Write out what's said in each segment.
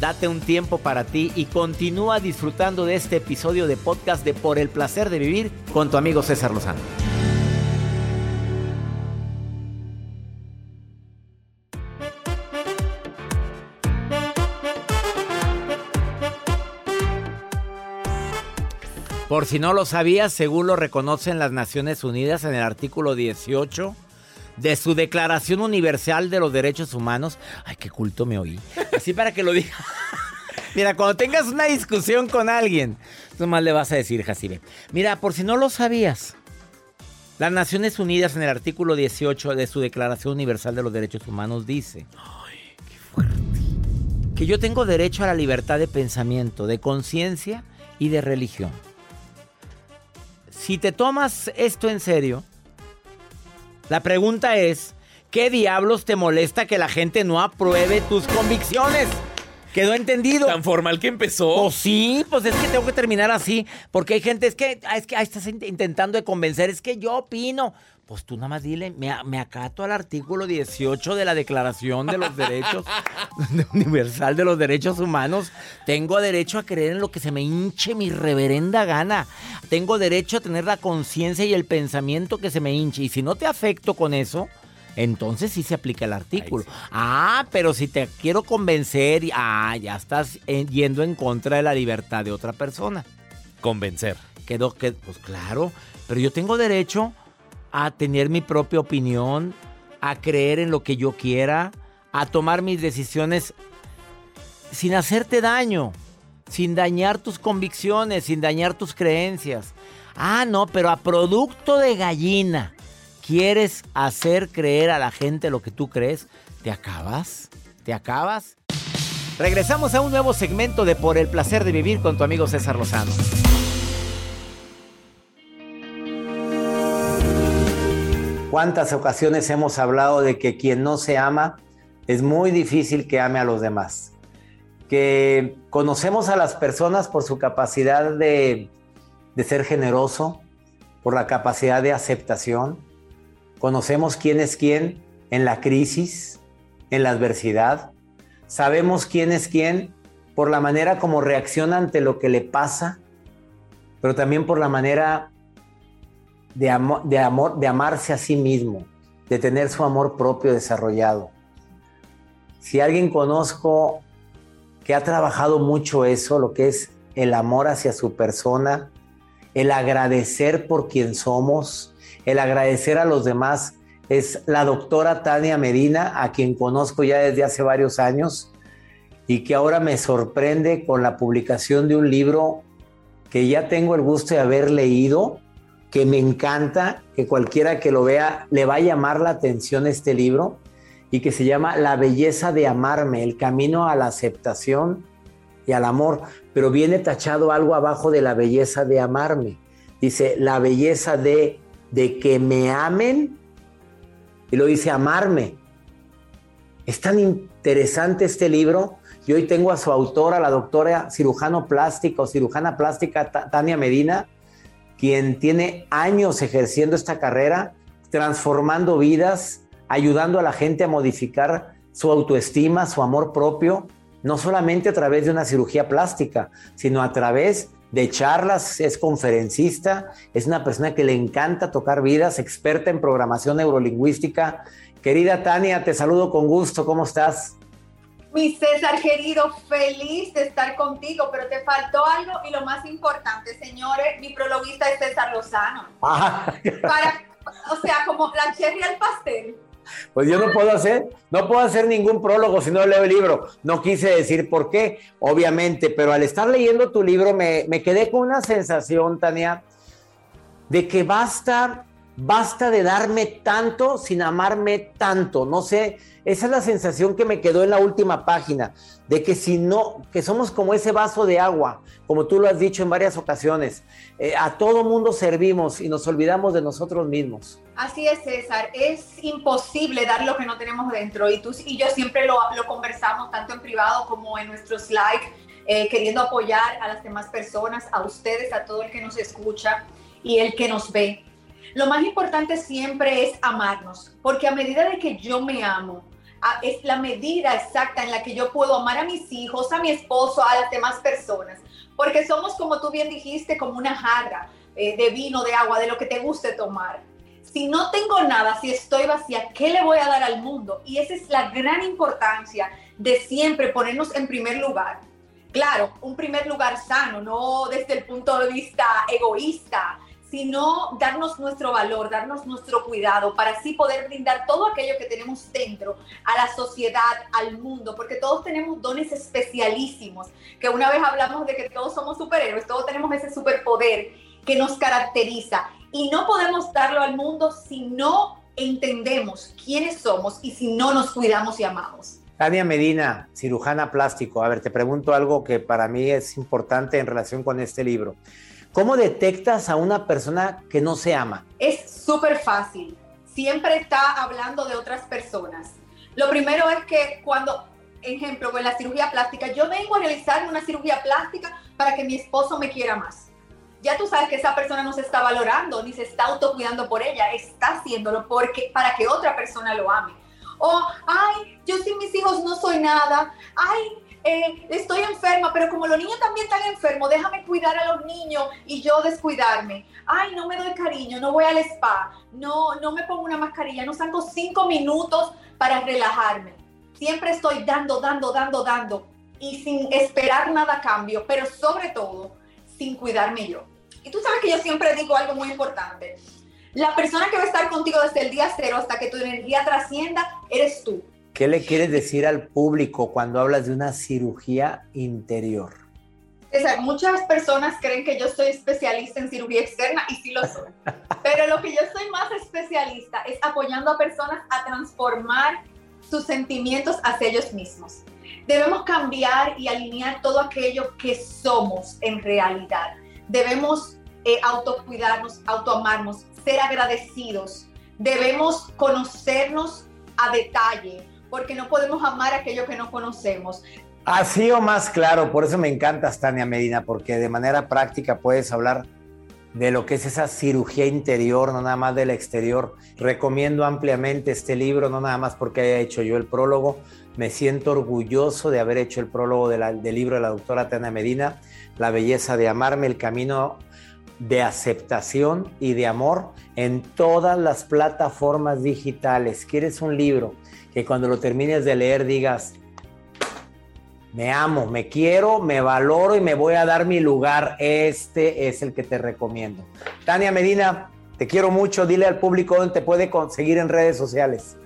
Date un tiempo para ti y continúa disfrutando de este episodio de podcast de Por el placer de vivir con tu amigo César Lozano. Por si no lo sabías, según lo reconocen las Naciones Unidas en el artículo 18 de su Declaración Universal de los Derechos Humanos. Ay, qué culto me oí. Así para que lo diga. Mira, cuando tengas una discusión con alguien, nomás le vas a decir, Jacibe. Mira, por si no lo sabías, las Naciones Unidas en el artículo 18 de su Declaración Universal de los Derechos Humanos dice Ay, qué fuerte. que yo tengo derecho a la libertad de pensamiento, de conciencia y de religión. Si te tomas esto en serio, la pregunta es, ¿qué diablos te molesta que la gente no apruebe tus convicciones? ¿Quedó entendido? Tan formal que empezó. Pues sí, pues es que tengo que terminar así. Porque hay gente, es que, es que ahí estás intentando de convencer, es que yo opino. Pues tú nada más dile, me, me acato al artículo 18 de la Declaración de los Derechos Universal de los Derechos Humanos. Tengo derecho a creer en lo que se me hinche mi reverenda gana. Tengo derecho a tener la conciencia y el pensamiento que se me hinche. Y si no te afecto con eso, entonces sí se aplica el artículo. Ah, pero si te quiero convencer, ah, ya estás eh, yendo en contra de la libertad de otra persona. Convencer. Quedó que, pues claro, pero yo tengo derecho a tener mi propia opinión, a creer en lo que yo quiera, a tomar mis decisiones sin hacerte daño, sin dañar tus convicciones, sin dañar tus creencias. Ah, no, pero a producto de gallina quieres hacer creer a la gente lo que tú crees, te acabas, te acabas. Regresamos a un nuevo segmento de Por el placer de vivir con tu amigo César Lozano. ¿Cuántas ocasiones hemos hablado de que quien no se ama es muy difícil que ame a los demás? Que conocemos a las personas por su capacidad de, de ser generoso, por la capacidad de aceptación. Conocemos quién es quién en la crisis, en la adversidad. Sabemos quién es quién por la manera como reacciona ante lo que le pasa, pero también por la manera de, amor, de, amor, de amarse a sí mismo, de tener su amor propio desarrollado. Si alguien conozco que ha trabajado mucho eso, lo que es el amor hacia su persona, el agradecer por quien somos, el agradecer a los demás, es la doctora Tania Medina, a quien conozco ya desde hace varios años y que ahora me sorprende con la publicación de un libro que ya tengo el gusto de haber leído, que me encanta, que cualquiera que lo vea le va a llamar la atención este libro y que se llama La belleza de amarme, el camino a la aceptación y al amor, pero viene tachado algo abajo de la belleza de amarme. Dice, la belleza de, de que me amen y lo dice amarme. Es tan interesante este libro y hoy tengo a su autora, la doctora cirujano plástica o cirujana plástica Tania Medina, quien tiene años ejerciendo esta carrera, transformando vidas, ayudando a la gente a modificar su autoestima, su amor propio, no solamente a través de una cirugía plástica, sino a través de charlas, es conferencista, es una persona que le encanta tocar vidas, experta en programación neurolingüística. Querida Tania, te saludo con gusto, ¿cómo estás? Mi César querido, feliz de estar contigo, pero te faltó algo y lo más importante, señores, mi prologuista es César Lozano. Ah, Para, o sea, como la cherry al pastel. Pues yo no puedo hacer, no puedo hacer ningún prólogo si no leo el libro. No quise decir por qué, obviamente, pero al estar leyendo tu libro me, me quedé con una sensación, Tania, de que basta, basta de darme tanto sin amarme tanto. No sé, esa es la sensación que me quedó en la última página, de que si no, que somos como ese vaso de agua, como tú lo has dicho en varias ocasiones, eh, a todo mundo servimos y nos olvidamos de nosotros mismos. Así es, César. Es imposible dar lo que no tenemos dentro. Y tú y yo siempre lo, lo conversamos, tanto en privado como en nuestros likes, eh, queriendo apoyar a las demás personas, a ustedes, a todo el que nos escucha y el que nos ve. Lo más importante siempre es amarnos, porque a medida de que yo me amo, es la medida exacta en la que yo puedo amar a mis hijos, a mi esposo, a las demás personas, porque somos, como tú bien dijiste, como una jarra eh, de vino, de agua, de lo que te guste tomar. Si no tengo nada, si estoy vacía, ¿qué le voy a dar al mundo? Y esa es la gran importancia de siempre ponernos en primer lugar. Claro, un primer lugar sano, no desde el punto de vista egoísta, sino darnos nuestro valor, darnos nuestro cuidado para así poder brindar todo aquello que tenemos dentro a la sociedad, al mundo, porque todos tenemos dones especialísimos, que una vez hablamos de que todos somos superhéroes, todos tenemos ese superpoder que nos caracteriza y no podemos darlo al mundo si no entendemos quiénes somos y si no nos cuidamos y amamos. Tania Medina, cirujana plástico. A ver, te pregunto algo que para mí es importante en relación con este libro. ¿Cómo detectas a una persona que no se ama? Es súper fácil. Siempre está hablando de otras personas. Lo primero es que cuando, ejemplo, con la cirugía plástica, yo vengo a realizar una cirugía plástica para que mi esposo me quiera más. Ya tú sabes que esa persona no se está valorando ni se está autocuidando por ella, está haciéndolo porque, para que otra persona lo ame. O, ay, yo sin mis hijos no soy nada. Ay, eh, estoy enferma, pero como los niños también están enfermos, déjame cuidar a los niños y yo descuidarme. Ay, no me doy cariño, no voy al spa, no, no me pongo una mascarilla, no saco cinco minutos para relajarme. Siempre estoy dando, dando, dando, dando y sin esperar nada a cambio, pero sobre todo sin cuidarme yo. Y tú sabes que yo siempre digo algo muy importante. La persona que va a estar contigo desde el día cero hasta que tu energía trascienda, eres tú. ¿Qué le quieres decir al público cuando hablas de una cirugía interior? César, muchas personas creen que yo soy especialista en cirugía externa y sí lo soy. Pero lo que yo soy más especialista es apoyando a personas a transformar sus sentimientos hacia ellos mismos. Debemos cambiar y alinear todo aquello que somos en realidad. Debemos eh, autocuidarnos, autoamarnos, ser agradecidos. Debemos conocernos a detalle, porque no podemos amar aquello que no conocemos. Así o más claro, por eso me encantas, Tania Medina, porque de manera práctica puedes hablar de lo que es esa cirugía interior, no nada más del exterior. Recomiendo ampliamente este libro, no nada más porque haya hecho yo el prólogo. Me siento orgulloso de haber hecho el prólogo de la- del libro de la doctora Tania Medina, La belleza de amarme, el camino de aceptación y de amor en todas las plataformas digitales. ¿Quieres un libro que cuando lo termines de leer digas, me amo, me quiero, me valoro y me voy a dar mi lugar. Este es el que te recomiendo. Tania Medina, te quiero mucho. Dile al público dónde te puede conseguir en redes sociales.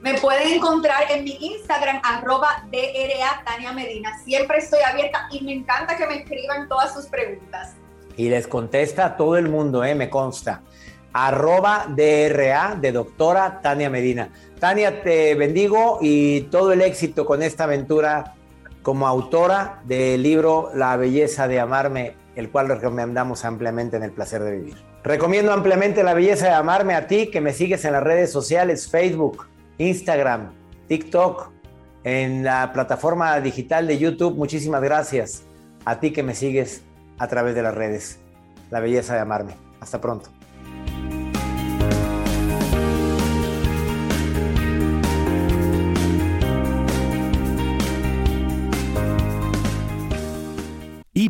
Me pueden encontrar en mi Instagram, arroba DRA Tania Medina. Siempre estoy abierta y me encanta que me escriban todas sus preguntas. Y les contesta a todo el mundo, eh, me consta. Arroba DRA de doctora Tania Medina. Tania, te bendigo y todo el éxito con esta aventura como autora del libro La belleza de amarme, el cual recomendamos ampliamente en El placer de vivir. Recomiendo ampliamente La belleza de amarme a ti que me sigues en las redes sociales, Facebook, Instagram, TikTok, en la plataforma digital de YouTube. Muchísimas gracias a ti que me sigues a través de las redes. La belleza de amarme. Hasta pronto.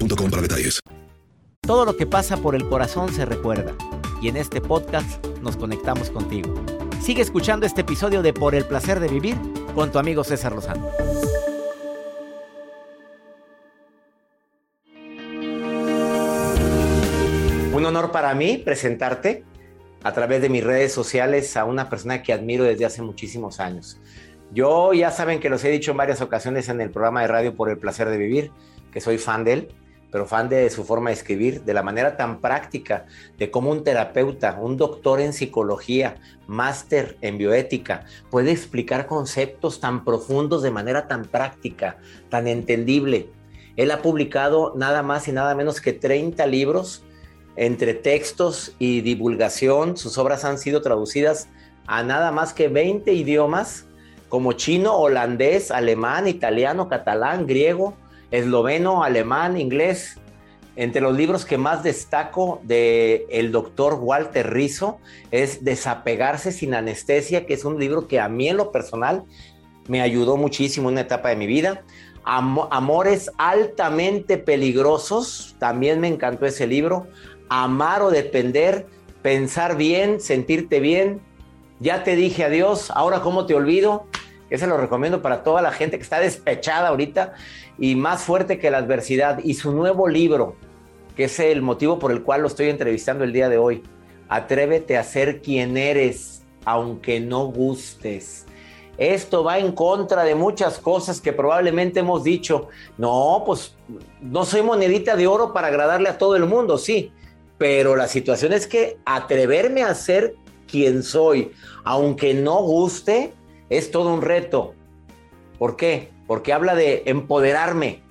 boostmobile.com para detalles. Todo lo que pasa por el corazón se recuerda. Y en este podcast nos conectamos contigo. Sigue escuchando este episodio de Por el placer de vivir con tu amigo César Lozano. Un honor para mí presentarte a través de mis redes sociales a una persona que admiro desde hace muchísimos años. Yo ya saben que los he dicho en varias ocasiones en el programa de radio Por el placer de vivir, que soy fan de él, pero fan de su forma de escribir, de la manera tan práctica, de cómo un terapeuta, un doctor en psicología, máster en bioética, puede explicar conceptos tan profundos de manera tan práctica, tan entendible. Él ha publicado nada más y nada menos que 30 libros entre textos y divulgación. Sus obras han sido traducidas a nada más que 20 idiomas, como chino, holandés, alemán, italiano, catalán, griego, esloveno, alemán, inglés. Entre los libros que más destaco de el doctor Walter Rizzo es Desapegarse sin anestesia, que es un libro que a mí en lo personal me ayudó muchísimo en una etapa de mi vida. Amores altamente peligrosos, también me encantó ese libro. Amar o depender, pensar bien, sentirte bien. Ya te dije adiós, ahora cómo te olvido. Ese lo recomiendo para toda la gente que está despechada ahorita y más fuerte que la adversidad. Y su nuevo libro, que es el motivo por el cual lo estoy entrevistando el día de hoy. Atrévete a ser quien eres, aunque no gustes. Esto va en contra de muchas cosas que probablemente hemos dicho. No, pues no soy monedita de oro para agradarle a todo el mundo, sí. Pero la situación es que atreverme a ser quien soy, aunque no guste, es todo un reto. ¿Por qué? Porque habla de empoderarme,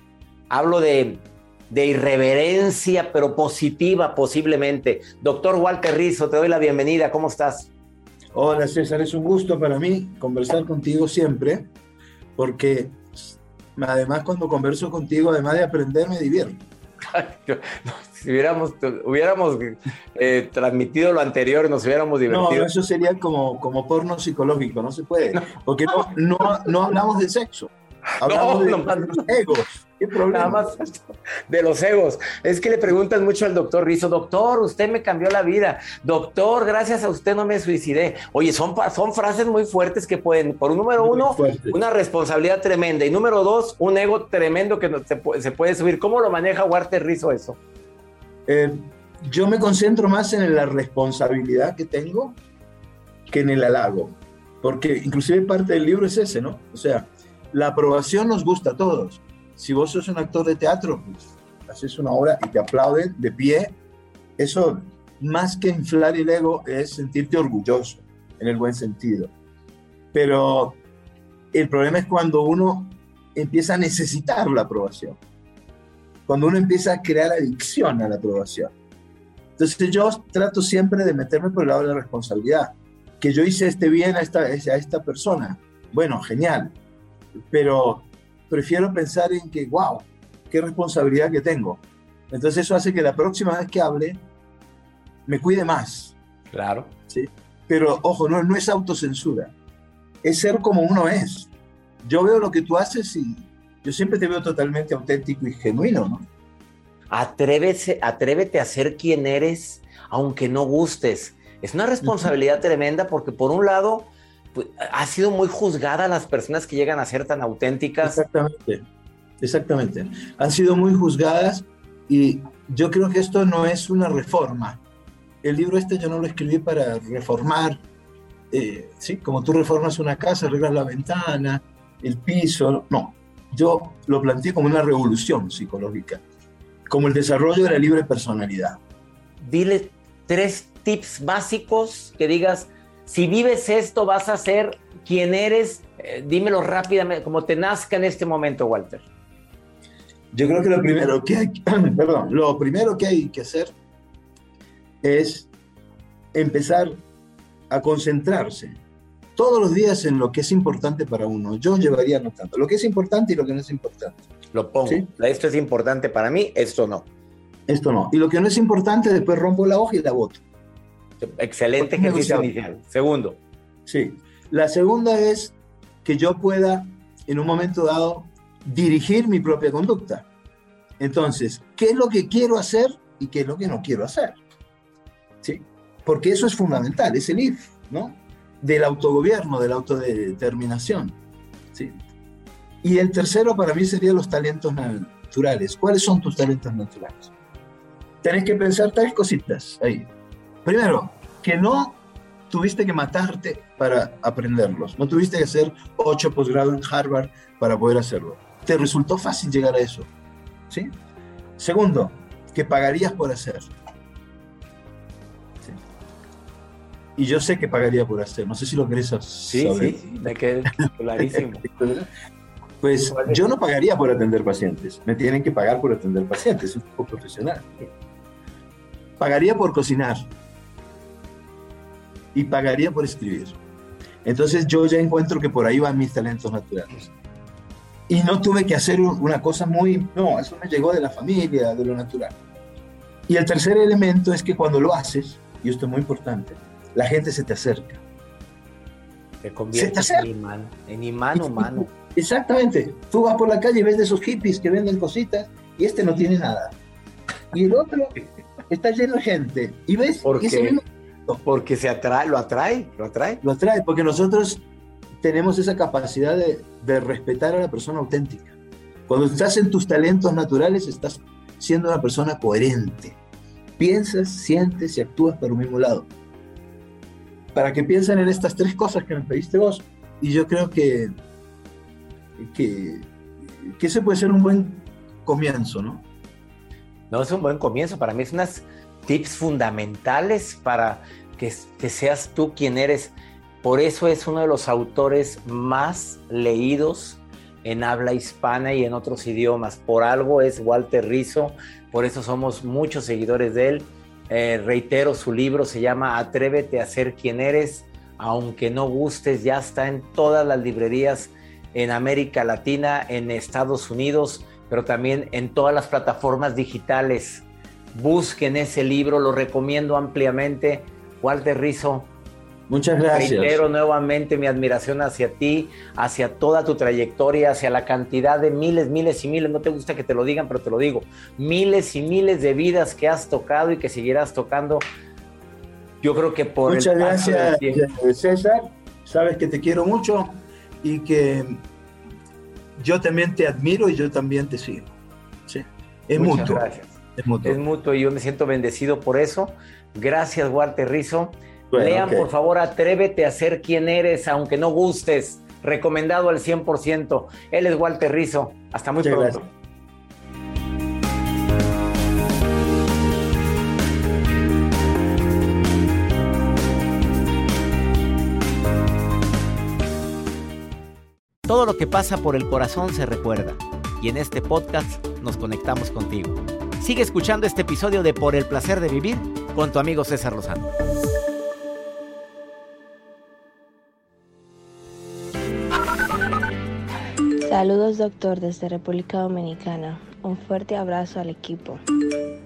hablo de, de irreverencia, pero positiva posiblemente. Doctor Walter Rizzo, te doy la bienvenida, ¿cómo estás? Hola César, es un gusto para mí conversar contigo siempre, porque además cuando converso contigo, además de aprender, me divierto. si hubiéramos, hubiéramos eh, transmitido lo anterior, nos hubiéramos divertido. No, eso sería como, como porno psicológico, no se puede, porque no, no, no hablamos de sexo. Hablamos de, de los egos. ¿Qué problema? Nada más de los egos. Es que le preguntan mucho al doctor Rizzo, doctor, usted me cambió la vida. Doctor, gracias a usted no me suicidé. Oye, son, son frases muy fuertes que pueden, por un número uno, una responsabilidad tremenda. Y número dos, un ego tremendo que se, se puede subir. ¿Cómo lo maneja Walter Rizzo eso? Eh, yo me concentro más en la responsabilidad que tengo que en el halago. Porque inclusive parte del libro es ese, ¿no? O sea, la aprobación nos gusta a todos. Si vos sos un actor de teatro, pues haces una obra y te aplauden de pie, eso más que inflar el ego es sentirte orgulloso, en el buen sentido. Pero el problema es cuando uno empieza a necesitar la aprobación, cuando uno empieza a crear adicción a la aprobación. Entonces yo trato siempre de meterme por el lado de la responsabilidad, que yo hice este bien a esta, a esta persona. Bueno, genial, pero prefiero pensar en que, wow, qué responsabilidad que tengo. Entonces eso hace que la próxima vez que hable me cuide más. Claro. ¿sí? Pero ojo, no, no es autocensura, es ser como uno es. Yo veo lo que tú haces y yo siempre te veo totalmente auténtico y genuino, ¿no? Atrévese, atrévete a ser quien eres, aunque no gustes. Es una responsabilidad tremenda porque por un lado pues, ha sido muy juzgada las personas que llegan a ser tan auténticas. Exactamente, exactamente. Han sido muy juzgadas Y yo creo que esto no es una reforma. El libro este yo no lo escribí para reformar, eh, ¿sí? Como tú reformas una casa, arreglas la ventana, el piso, no. Yo lo planteé como una revolución psicológica, como el desarrollo de la libre personalidad. Dile tres tips básicos que digas, si vives esto vas a ser quien eres, eh, dímelo rápidamente, como te nazca en este momento, Walter. Yo creo que lo primero que hay, perdón, lo primero que hay que hacer es empezar a concentrarse todos los días en lo que es importante para uno. Yo llevaría anotando lo que es importante y lo que no es importante. Lo pongo. Esto es importante para mí, esto no. Esto no. Y lo que no es importante, después rompo la hoja y la voto. Excelente ejercicio inicial. Segundo. Sí. La segunda es que yo pueda, en un momento dado, dirigir mi propia conducta. Entonces, ¿qué es lo que quiero hacer y qué es lo que no quiero hacer? ¿Sí? Porque eso es fundamental, es el IF, ¿no? Del autogobierno, de la autodeterminación. ¿sí? Y el tercero para mí sería los talentos naturales. ¿Cuáles son tus talentos naturales? Tenés que pensar tres cositas ahí. Primero, que no tuviste que matarte para aprenderlos. No tuviste que hacer ocho posgrados en Harvard para poder hacerlo. Te resultó fácil llegar a eso. ¿Sí? Segundo, que pagarías por hacer. Y yo sé que pagaría por hacer. No sé si lo querés saber. Sí, sí, me quedé clarísimo. pues yo no pagaría por atender pacientes. Me tienen que pagar por atender pacientes. Es un poco profesional. Pagaría por cocinar y pagaría por escribir. Entonces yo ya encuentro que por ahí van mis talentos naturales. Y no tuve que hacer una cosa muy, no, eso me llegó de la familia, de lo natural. Y el tercer elemento es que cuando lo haces, y esto es muy importante, la gente se te acerca. Te conviertes en imán, en imán humano. Exactamente. Tú vas por la calle y ves de esos hippies que venden cositas y este no tiene nada. Y el otro está lleno de gente. Y ves, ¿Por porque se atrae, lo atrae, lo atrae. Lo atrae, porque nosotros tenemos esa capacidad de, de respetar a la persona auténtica. Cuando estás en tus talentos naturales, estás siendo una persona coherente. Piensas, sientes y actúas por un mismo lado. Para que piensen en estas tres cosas que me pediste vos. Y yo creo que, que, que ese puede ser un buen comienzo, ¿no? No, es un buen comienzo. Para mí es unas tips fundamentales para que, seas tú quien eres. Por eso es uno de los autores más leídos en habla hispana y en otros idiomas. Por algo es Walter Rizzo, por eso somos muchos seguidores de él. Eh, reitero, su libro se llama Atrévete a ser quien eres, aunque no gustes, ya está en todas las librerías en América Latina, en Estados Unidos, pero también en todas las plataformas digitales. Busquen ese libro, lo recomiendo ampliamente Walter Rizzo. Muchas gracias. Reitero nuevamente mi admiración hacia ti, hacia toda tu trayectoria, hacia la cantidad de miles, miles y miles, no te gusta que te lo digan, pero te lo digo, miles y miles de vidas que has tocado y que seguirás tocando. Yo creo que por Muchas gracias, César. Sabes que te quiero mucho y que yo también te admiro y yo también te sigo. Sí. Es mutuo. Gracias. Es mutuo. Es mutuo y yo me siento bendecido por eso. Gracias, Walter Lean, por favor, Atrévete a ser quien eres, aunque no gustes. Recomendado al 100%. Él es Walter Rizzo. Hasta muy pronto. Todo lo que pasa por el corazón se recuerda. Y en este podcast nos conectamos contigo. Sigue escuchando este episodio de Por el placer de vivir con tu amigo César Lozano. Saludos doctor desde República Dominicana. Un fuerte abrazo al equipo.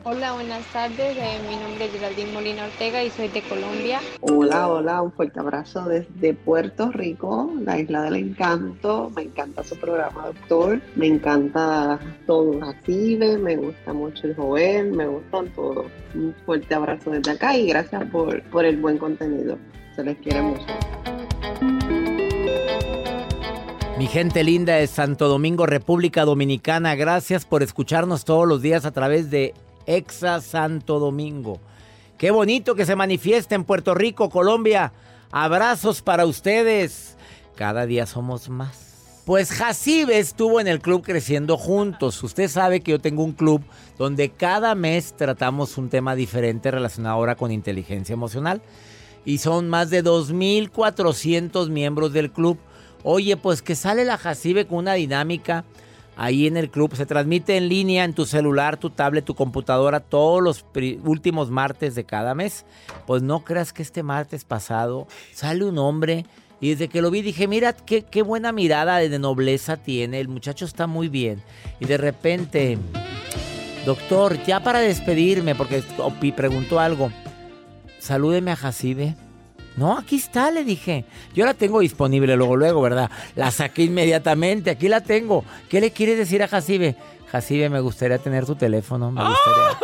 Hola, buenas tardes. Eh, mi nombre es Geraldine Molina Ortega y soy de Colombia. Hola, hola, un fuerte abrazo desde Puerto Rico, la isla del encanto. Me encanta su programa, doctor. Me encanta todo active, me gusta mucho el joven, me gustan todos. Un fuerte abrazo desde acá y gracias por, por el buen contenido. Se les quiere mucho. Mi gente linda de Santo Domingo, República Dominicana, gracias por escucharnos todos los días a través de Exa Santo Domingo. Qué bonito que se manifieste en Puerto Rico, Colombia. Abrazos para ustedes. Cada día somos más. Pues Jacibe estuvo en el club Creciendo Juntos. Usted sabe que yo tengo un club donde cada mes tratamos un tema diferente relacionado ahora con inteligencia emocional. Y son más de 2.400 miembros del club. Oye, pues que sale la Jacibe con una dinámica ahí en el club. Se transmite en línea en tu celular, tu tablet, tu computadora todos los últimos martes de cada mes. Pues no creas que este martes pasado sale un hombre y desde que lo vi dije, mira qué, qué buena mirada de nobleza tiene. El muchacho está muy bien. Y de repente, doctor, ya para despedirme, porque preguntó algo, salúdeme a Jacibe. No, aquí está, le dije. Yo la tengo disponible luego, luego, ¿verdad? La saqué inmediatamente, aquí la tengo. ¿Qué le quieres decir a Jacibe? Jacibe, me gustaría tener tu teléfono, me gustaría.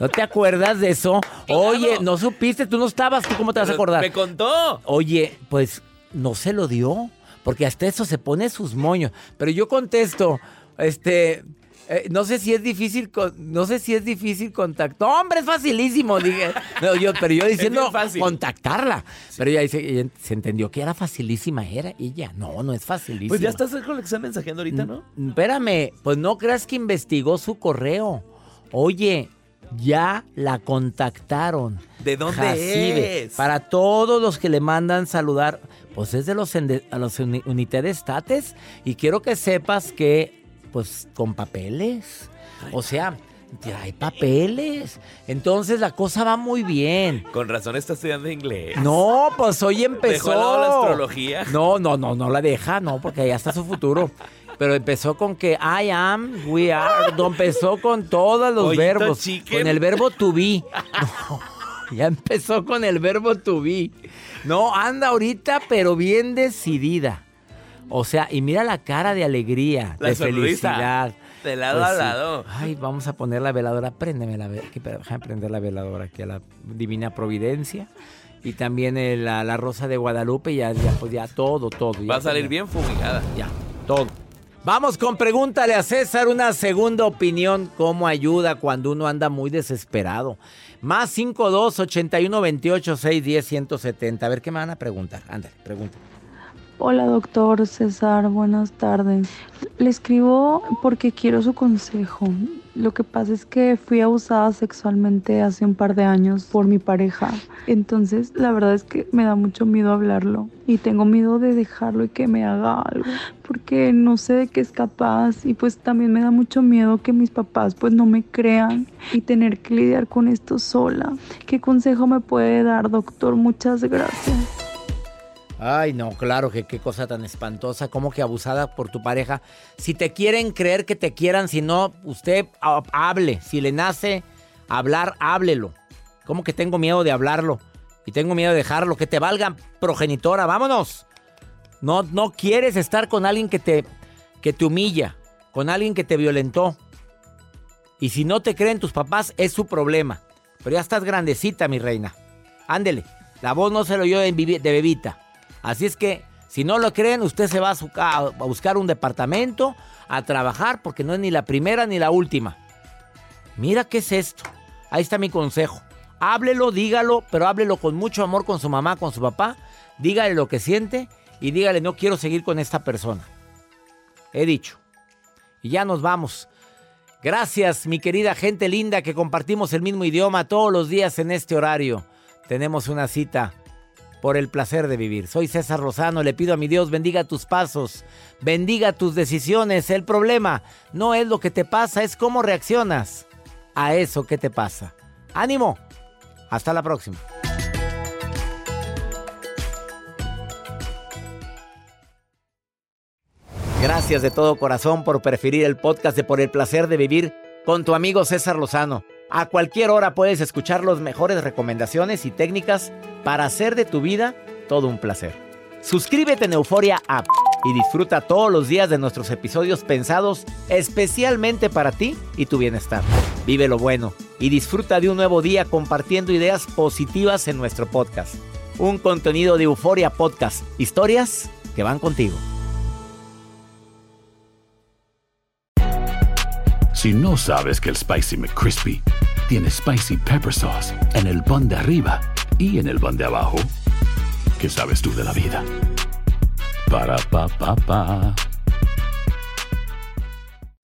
¿No te acuerdas de eso? Oye, no supiste, tú no estabas, ¿tú cómo te vas a acordar? Me contó. Oye, pues no se lo dio, porque hasta eso se pone sus moños. Pero yo contesto, este, eh, no sé si es difícil, no sé si es difícil contactar. hombre, es facilísimo, dije. yo, pero yo diciendo contactarla. Pero ella dice, se entendió que era facilísima, era ella. No, no es facilísima. Pues ya estás con el que está mensajeando ahorita, ¿no? espérame, pues no creas que investigó su correo. Oye, ya la contactaron. ¿De dónde es? Para todos los que le mandan saludar, pues es de los, a los States. Y quiero que sepas que pues con papeles. O sea, hay papeles. Entonces la cosa va muy bien. Con razón está estudiando inglés. No, pues hoy empezó. ¿Dejó la astrología? No, no, no, no la deja, no, porque allá está su futuro. Pero empezó con que I am, we are. empezó con todos los verbos. Con el verbo to be. ya empezó con el verbo to be. No, anda ahorita, pero bien decidida. O sea, y mira la cara de alegría, de felicidad. De lado pues a lado. Ay, vamos a poner la veladora. Préndeme la veladora. Déjame prender la veladora aquí a la Divina Providencia. Y también la, Rosa de Guadalupe. Ya, ya, pues ya todo, todo. Va a salir bien fumigada. Ya, todo. Vamos con pregúntale a César una segunda opinión. ¿Cómo ayuda cuando uno anda muy desesperado? Más 52 81 28 6 10 170. A ver qué me van a preguntar. Ándale, pregúntale. Hola doctor César, buenas tardes. Le escribo porque quiero su consejo. Lo que pasa es que fui abusada sexualmente hace un par de años por mi pareja. Entonces la verdad es que me da mucho miedo hablarlo y tengo miedo de dejarlo y que me haga algo porque no sé de qué es capaz y pues también me da mucho miedo que mis papás pues no me crean y tener que lidiar con esto sola. ¿Qué consejo me puede dar doctor? Muchas gracias. Ay, no, claro que qué cosa tan espantosa, como que abusada por tu pareja. Si te quieren creer que te quieran, si no, usted hable. Si le nace hablar, háblelo. ¿Cómo que tengo miedo de hablarlo? Y tengo miedo de dejarlo, que te valga progenitora, vámonos. No, no quieres estar con alguien que te, que te humilla, con alguien que te violentó. Y si no te creen tus papás, es su problema. Pero ya estás grandecita, mi reina. Ándele. La voz no se lo oyó de bebita. Así es que, si no lo creen, usted se va a, buscar un departamento, a trabajar, porque no es ni la primera ni la última. Mira qué es esto. Ahí está mi consejo. Háblelo, dígalo, pero háblelo con mucho amor con su mamá, con su papá. Dígale lo que siente y dígale, no quiero seguir con esta persona. He dicho. Y ya nos vamos. Gracias, mi querida gente linda, que compartimos el mismo idioma todos los días en este horario. Tenemos una cita por el placer de vivir. Soy César Rosano, le pido a mi Dios bendiga tus pasos, bendiga tus decisiones. El problema no es lo que te pasa, es cómo reaccionas a eso que te pasa. Ánimo, hasta la próxima. Gracias de todo corazón por preferir el podcast de Por el placer de vivir con tu amigo César Lozano. A cualquier hora puedes escuchar las mejores recomendaciones y técnicas para hacer de tu vida todo un placer. Suscríbete en Euforia App y disfruta todos los días de nuestros episodios pensados especialmente para ti y tu bienestar. Vive lo bueno y disfruta de un nuevo día compartiendo ideas positivas en nuestro podcast. Un contenido de Euforia Podcast, historias que van contigo. Si no sabes que el Spicy McCrispy tiene spicy pepper sauce en el pan de arriba y en el pan de abajo, ¿qué sabes tú de la vida? Para, pa, pa, pa.